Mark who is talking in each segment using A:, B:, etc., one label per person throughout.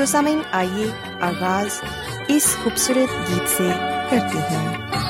A: تو سمعن آئیے آغاز اس خوبصورت گیت سے کرتے ہیں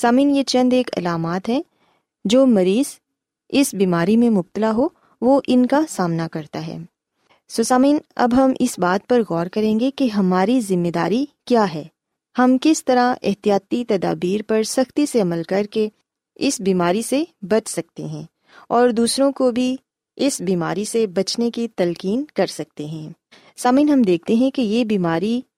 A: سامعین، یہ چند ایک علامات ہیں جو مریض اس بیماری میں مبتلا ہو، وہ ان کا سامنا کرتا ہے۔ سو سامعین، اب ہم اس بات پر غور کریں گے کہ ہماری ذمہ داری کیا ہے۔ ہم کس طرح احتیاطی تدابیر پر سختی سے عمل کر کے اس بیماری سے بچ سکتے ہیں اور دوسروں کو بھی اس بیماری سے بچنے کی تلقین کر سکتے ہیں۔ سامعین، ہم دیکھتے ہیں کہ یہ بیماری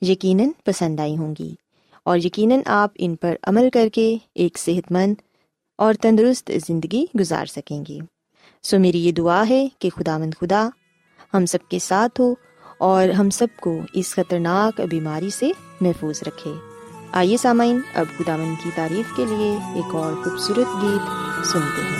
A: یقیناً پسند آئی ہوں گی اور یقیناً آپ ان پر عمل کر کے ایک صحت مند اور تندرست زندگی گزار سکیں گی۔ سو میری یہ دعا ہے کہ خدا مند خدا ہم سب کے ساتھ ہو اور ہم سب کو اس خطرناک بیماری سے محفوظ رکھے۔ آئیے سامعین، اب خدا مند کی تعریف کے لیے ایک اور خوبصورت گیت سنتے ہیں۔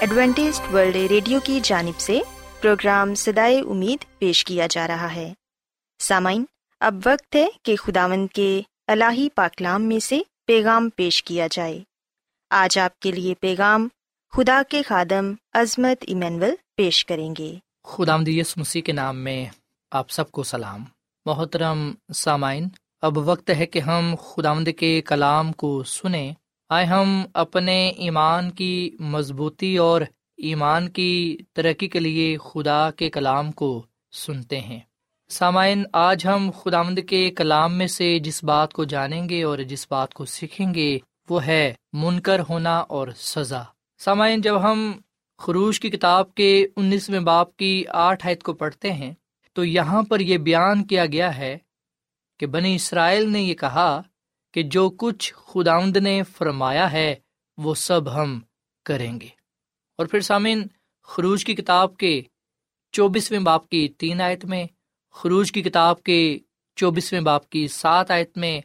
A: Adventist World Radio کی جانب سے پروگرام سدائے امید پیش کیا جا رہا ہے۔ سامعین، اب وقت ہے کہ خداوند کے الہی پاکلام میں سے پیغام پیش کیا جائے۔ آج آپ کے لیے پیغام خدا کے خادم عظمت ایمینول پیش کریں گے۔
B: خدا یس مسیح کے نام میں آپ سب کو سلام۔ محترم سامعین، اب وقت ہے کہ ہم خداوند کے کلام کو سنیں۔ آئے ہم اپنے ایمان کی مضبوطی اور ایمان کی ترقی کے لیے خدا کے کلام کو سنتے ہیں۔ سامعین، آج ہم خدا مند کے کلام میں سے جس بات کو جانیں گے اور جس بات کو سیکھیں گے، وہ ہے منکر ہونا اور سزا۔ سامعین، جب ہم خروش کی کتاب کے انیسویں باپ کی آٹھ حید کو پڑھتے ہیں، تو یہاں پر یہ بیان کیا گیا ہے کہ بنی اسرائیل نے یہ کہا کہ جو کچھ خداوند نے فرمایا ہے، وہ سب ہم کریں گے۔ اور پھر سامعین، خروج کی کتاب کے چوبیسویں باپ کی تین آیت میں، خروج کی کتاب کے چوبیسویں باپ کی سات آیت میں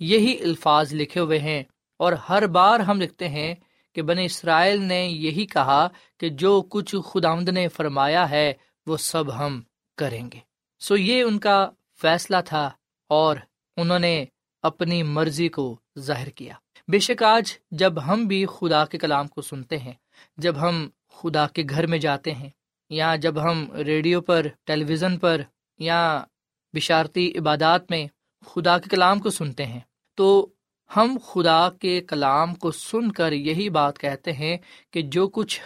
B: یہی الفاظ لکھے ہوئے ہیں۔ اور ہر بار ہم لکھتے ہیں کہ بن اسرائیل نے یہی کہا کہ جو کچھ خداوند نے فرمایا ہے، وہ سب ہم کریں گے۔ سو یہ ان کا فیصلہ تھا اور انہوں نے اپنی مرضی کو ظاہر کیا۔ بے شک آج جب ہم بھی خدا کے کلام کو سنتے ہیں، جب ہم خدا کے گھر میں جاتے ہیں، یا جب ہم ریڈیو پر ٹیلی ویژن پر، یا بشارتی عبادات میں خدا کے کلام کو سنتے ہیں، تو ہم خدا کے کلام کو سن کر یہی بات کہتے ہیں کہ جو کچھ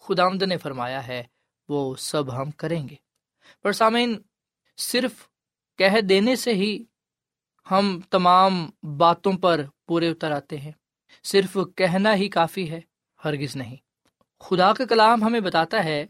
B: خدا نے فرمایا ہے، وہ سب ہم کریں گے۔ پر سامعین، صرف کہہ دینے سے ہی ہم تمام باتوں پر پورے اتر آتے ہیں۔ صرف کہنا ہی کافی ہے، ہرگز نہیں۔ خدا کا کلام ہمیں بتاتا ہے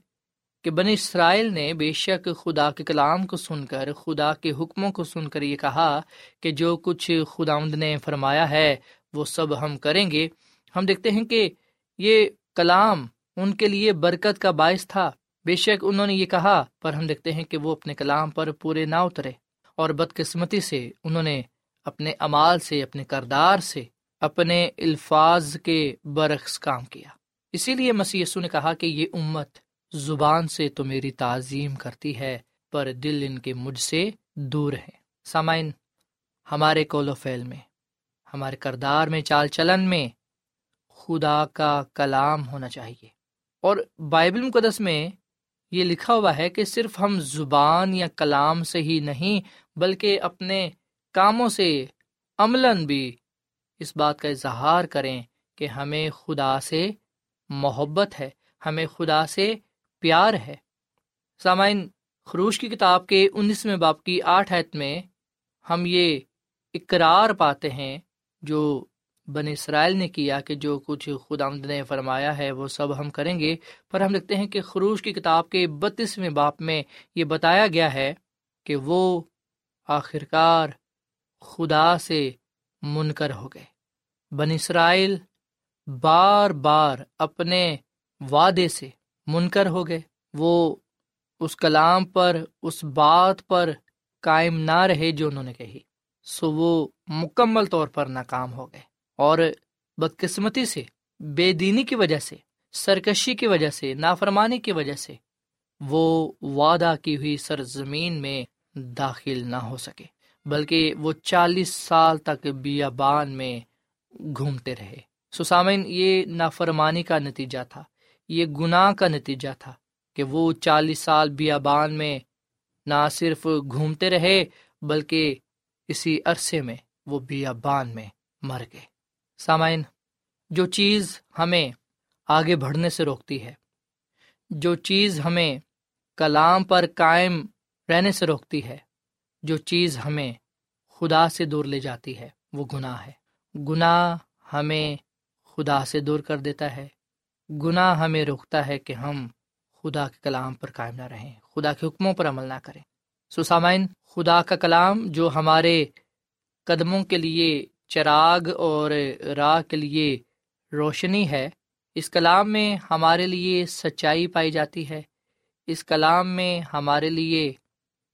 B: کہ بن اسرائیل نے بے شک خدا کے کلام کو سن کر، خدا کے حکموں کو سن کر یہ کہا کہ جو کچھ خدا نے فرمایا ہے، وہ سب ہم کریں گے۔ ہم دیکھتے ہیں کہ یہ کلام ان کے لیے برکت کا باعث تھا۔ بے شک انہوں نے یہ کہا، پر ہم دیکھتے ہیں کہ وہ اپنے کلام پر پورے نہ اترے۔ اور بدقسمتی سے انہوں نے اپنے امال سے، اپنے کردار سے اپنے الفاظ کے برعکس کام کیا۔ اسی لیے مسی نے کہا کہ یہ امت زبان سے تو میری تعظیم کرتی ہے، پر دل ان کے مجھ سے دور ہے۔ سامعین، ہمارے کول و فیل میں، ہمارے کردار میں، چال چلن میں خدا کا کلام ہونا چاہیے۔ اور بائبل مقدس میں یہ لکھا ہوا ہے کہ صرف ہم زبان یا کلام سے ہی نہیں بلکہ اپنے کاموں سے عملاً بھی اس بات کا اظہار کریں کہ ہمیں خدا سے محبت ہے، ہمیں خدا سے پیار ہے۔ سامعین، خروش کی کتاب کے انیسویں باپ کی آٹھ ایت میں ہم یہ اقرار پاتے ہیں جو بن اسرائیل نے کیا کہ جو کچھ خدا نے فرمایا ہے، وہ سب ہم کریں گے۔ پر ہم لکھتے ہیں کہ خروش کی کتاب کے بتیسویں باپ میں یہ بتایا گیا ہے کہ وہ آخرکار خدا سے منکر ہو گئے۔ بن اسرائیل بار بار اپنے وعدے سے منکر ہو گئے۔ وہ اس کلام پر، اس بات پر قائم نہ رہے جو انہوں نے کہی۔ سو وہ مکمل طور پر ناکام ہو گئے۔ اور بدقسمتی سے، بے دینی کی وجہ سے، سرکشی کی وجہ سے، نافرمانی کی وجہ سے وہ وعدہ کی ہوئی سرزمین میں داخل نہ ہو سکے، بلکہ وہ چالیس سال تک بیابان میں گھومتے رہے۔ سسامین، یہ نافرمانی کا نتیجہ تھا، یہ گناہ کا نتیجہ تھا کہ وہ چالیس سال بیابان میں نہ صرف گھومتے رہے، بلکہ اسی عرصے میں وہ بیابان میں مر گئے۔ سامعین، جو چیز ہمیں آگے بڑھنے سے روکتی ہے، جو چیز ہمیں کلام پر قائم رہنے سے روکتی ہے، جو چیز ہمیں خدا سے دور لے جاتی ہے، وہ گناہ ہے۔ گناہ ہمیں خدا سے دور کر دیتا ہے۔ گناہ ہمیں روکتا ہے کہ ہم خدا کے کلام پر قائم نہ رہیں، خدا کے حکموں پر عمل نہ کریں۔ سسامین خدا کا کلام جو ہمارے قدموں کے لیے چراغ اور راہ کے لیے روشنی ہے۔ اس کلام میں ہمارے لیے سچائی پائی جاتی ہے۔ اس کلام میں ہمارے لیے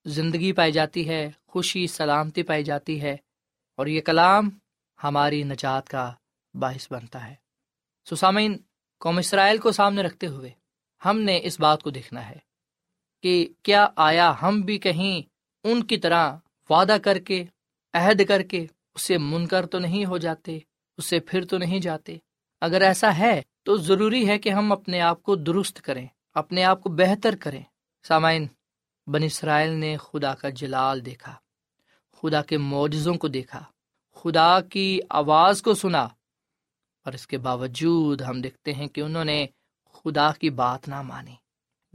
B: زندگی پائی جاتی ہے، خوشی، سلامتی پائی جاتی ہے۔ اور یہ کلام ہماری نجات کا باعث بنتا ہے۔ سسامین قوم اسرائیل کو سامنے رکھتے ہوئے ہم نے اس بات کو دیکھنا ہے کہ کیا آیا ہم بھی کہیں ان کی طرح وعدہ کر کے، عہد کر کے اسے من کر تو نہیں ہو جاتے، اسے پھر تو نہیں جاتے۔ اگر ایسا ہے تو ضروری ہے کہ ہم اپنے آپ کو درست کریں، اپنے آپ کو بہتر کریں۔ سامعین بن اسرائیل نے خدا کا جلال دیکھا، خدا کے معجزوں کو دیکھا، خدا کی آواز کو سنا۔ اور اس کے باوجود ہم دیکھتے ہیں کہ انہوں نے خدا کی بات نہ مانی۔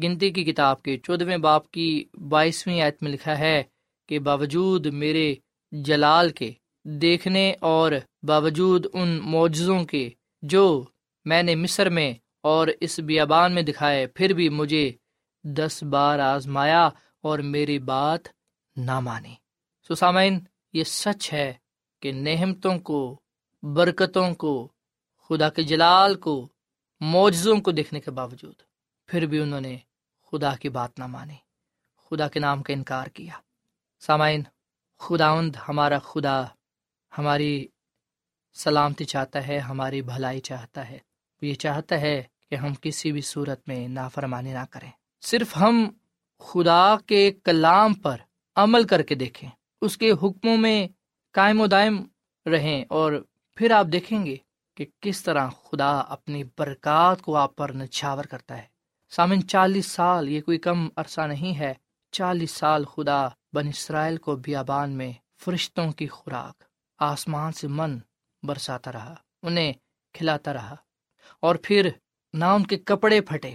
B: گنتی کی کتاب کے چودھویں باپ کی بائیسویں آیت میں لکھا ہے کہ باوجود میرے جلال کے دیکھنے اور باوجود ان معجزوں کے جو میں نے مصر میں اور اس بیابان میں دکھائے، پھر بھی مجھے دس بار آزمایا اور میری بات نہ مانی سسامین یہ سچ ہے کہ نعمتوں کو، برکتوں کو، خدا کے جلال کو، معجزوں کو دیکھنے کے باوجود پھر بھی انہوں نے خدا کی بات نہ مانی خدا کے نام کا انکار کیا۔ سامعین، خداوند ہمارا خدا ہماری سلامتی چاہتا ہے، ہماری بھلائی چاہتا ہے۔ یہ چاہتا ہے کہ ہم کسی بھی صورت میں نافرمانی نہ کریں۔ صرف ہم خدا کے کلام پر عمل کر کے دیکھیں۔ اس کے حکموں میں قائم و دائم رہیں اور پھر آپ دیکھیں گے کہ کس طرح خدا اپنی برکات کو آپ پر نچھاور کرتا ہے۔ سامن چالیس سال، یہ کوئی کم عرصہ نہیں ہے۔ چالیس سال خدا بن اسرائیل کو بیابان میں فرشتوں کی خوراک۔ آسمان سے من برساتا رہا، انہیں کھلاتا رہا، اور پھر نہ ان کے کپڑے پھٹے،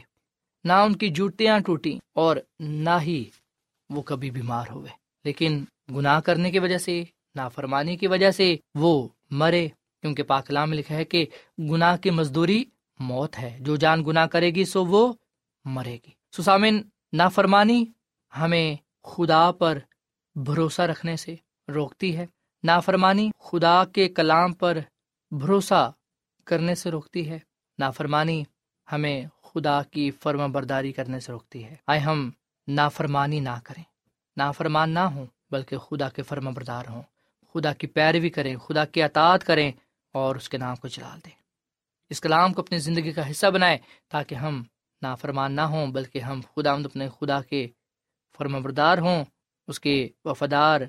B: نہ ان کی جوتیاں ٹوٹی اور نہ ہی وہ کبھی بیمار ہوئے۔ لیکن گناہ کرنے کی وجہ سے، نافرمانی کی وجہ سے وہ مرے۔ کیونکہ پاکلام میں لکھا ہے کہ گناہ کی مزدوری موت ہے، جو جان گناہ کرے گی سو وہ مرے گی۔ سسامن نافرمانی ہمیں خدا پر بھروسہ رکھنے سے روکتی ہے۔ نافرمانی خدا کے کلام پر بھروسہ کرنے سے روکتی ہے۔ نافرمانی ہمیں خدا کی فرما برداری کرنے سے روکتی ہے۔ آئے ہم نافرمانی نہ کریں۔ نافرمان نہ ہوں، بلکہ خدا کے فرما بردار ہوں۔ خدا کی پیروی کریں، خدا کی اطاعت کریں اور اس کے نام کو جلال دیں۔ اس کلام کو اپنی زندگی کا حصہ بنائیں تاکہ ہم نافرمان نہ ہوں، بلکہ ہم خدا اپنے خدا کے فرما بردار ہوں، اس کے وفادار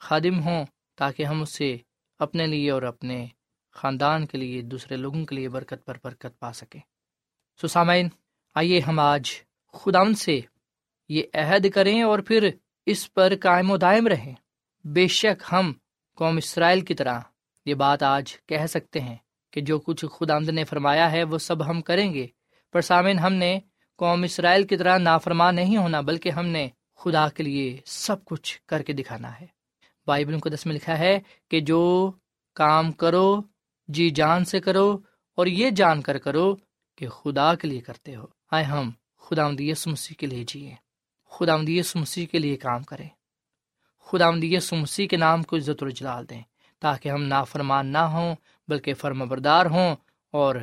B: خادم ہوں تاکہ ہم اس سے اپنے لیے اور اپنے خاندان کے لیے، دوسرے لوگوں کے لیے برکت پر برکت پا سکیں۔ سو سامعین، آئیے ہم آج خدا سے یہ عہد کریں اور پھر اس پر قائم و دائم رہیں۔ بے شک ہم قوم اسرائیل کی طرح یہ بات آج کہہ سکتے ہیں کہ جو کچھ خدا نے فرمایا ہے وہ سب ہم کریں گے۔ پر سامن ہم نے قوم اسرائیل کی طرح نافرمان نہیں ہونا، بلکہ ہم نے خدا کے لیے سب کچھ کر کے دکھانا ہے۔ بائبل کو دس میں لکھا ہے کہ جو کام کرو جی جان سے کرو اور یہ جان کر کرو کہ خدا کے لیے کرتے ہو۔ آئے ہم، خدا مدیس مسیح کے لیے جیے خدا مدیس مسیح کے لیے کام کریں۔ خدا مدیس مسیح کے نام کو عزت و جلال دیں تاکہ ہم نافرمان نہ ہوں، بلکہ فرم بردار ہوں اور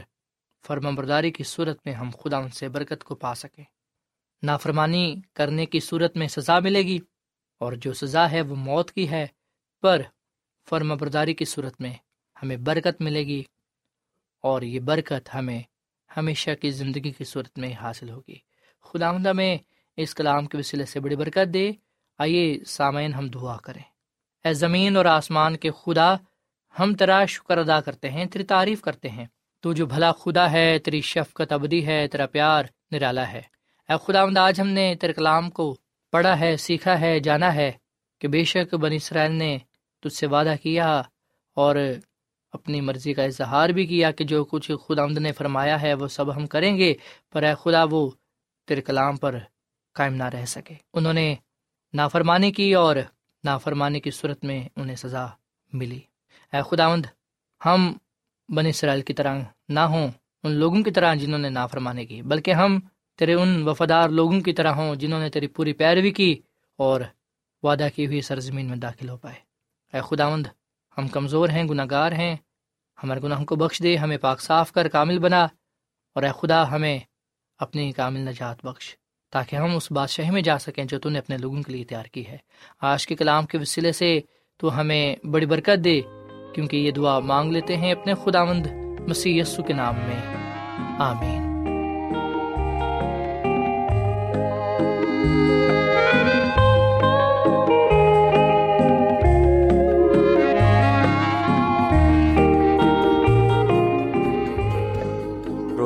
B: فرم برداری کی صورت میں ہم خدا ان سے برکت کو پا سکیں۔ نافرمانی کرنے کی صورت میں سزا ملے گی۔ اور جو سزا ہے وہ موت کی ہے، پر فرم برداری کی صورت میں ہمیں برکت ملے گی اور یہ برکت ہمیں ہمیشہ کی زندگی کی صورت میں حاصل ہوگی۔ خدا میں اس کلام کے وسیلے سے بڑی برکت دے۔ آئیے سامعین ہم دعا کریں۔ اے زمین اور آسمان کے خدا، ہم تیرا شکر ادا کرتے ہیں، تیری تعریف کرتے ہیں۔ تو جو بھلا خدا ہے، تیری شفقت ابدی ہے، تیرا پیار نرالا ہے۔ اے خدا آج ہم نے تیرے کلام کو پڑھا ہے، سیکھا ہے، جانا ہے کہ بے شک بنی اسرائیل نے تجھ سے وعدہ کیا اور اپنی مرضی کا اظہار بھی کیا کہ جو کچھ خدا نے فرمایا ہے وہ سب ہم کریں گے، پر اے خدا وہ تیرے کلام پر قائم نہ رہ سکے۔ انہوں نے نافرمانی کی اور نافرمانی کی صورت میں انہیں سزا ملی۔ اے خداوند ہم بن اسرائیل کی طرح نہ ہوں ان لوگوں کی طرح جنہوں نے نافرمانی کی، بلکہ ہم تیرے ان وفادار لوگوں کی طرح ہوں جنہوں نے تیری پوری پیروی کی اور وعدہ کی ہوئی سرزمین میں داخل ہو پائے۔ اے خداوند، ہم کمزور ہیں گناہ گار ہیں۔ ہمارے گناہوں کو بخش دے، ہمیں پاک صاف کر، کامل بنا۔ اور اے خدا، ہمیں اپنی کامل نجات بخش تاکہ ہم اس بادشاہی میں جا سکیں جو تو نے اپنے لوگوں کے لیے تیار کی ہے۔ آج کے کلام کے وسیلے سے تو ہمیں بڑی برکت دے، کیونکہ یہ دعا مانگ لیتے ہیں اپنے خدا مند مسیح یسو کے نام میں۔ آمین۔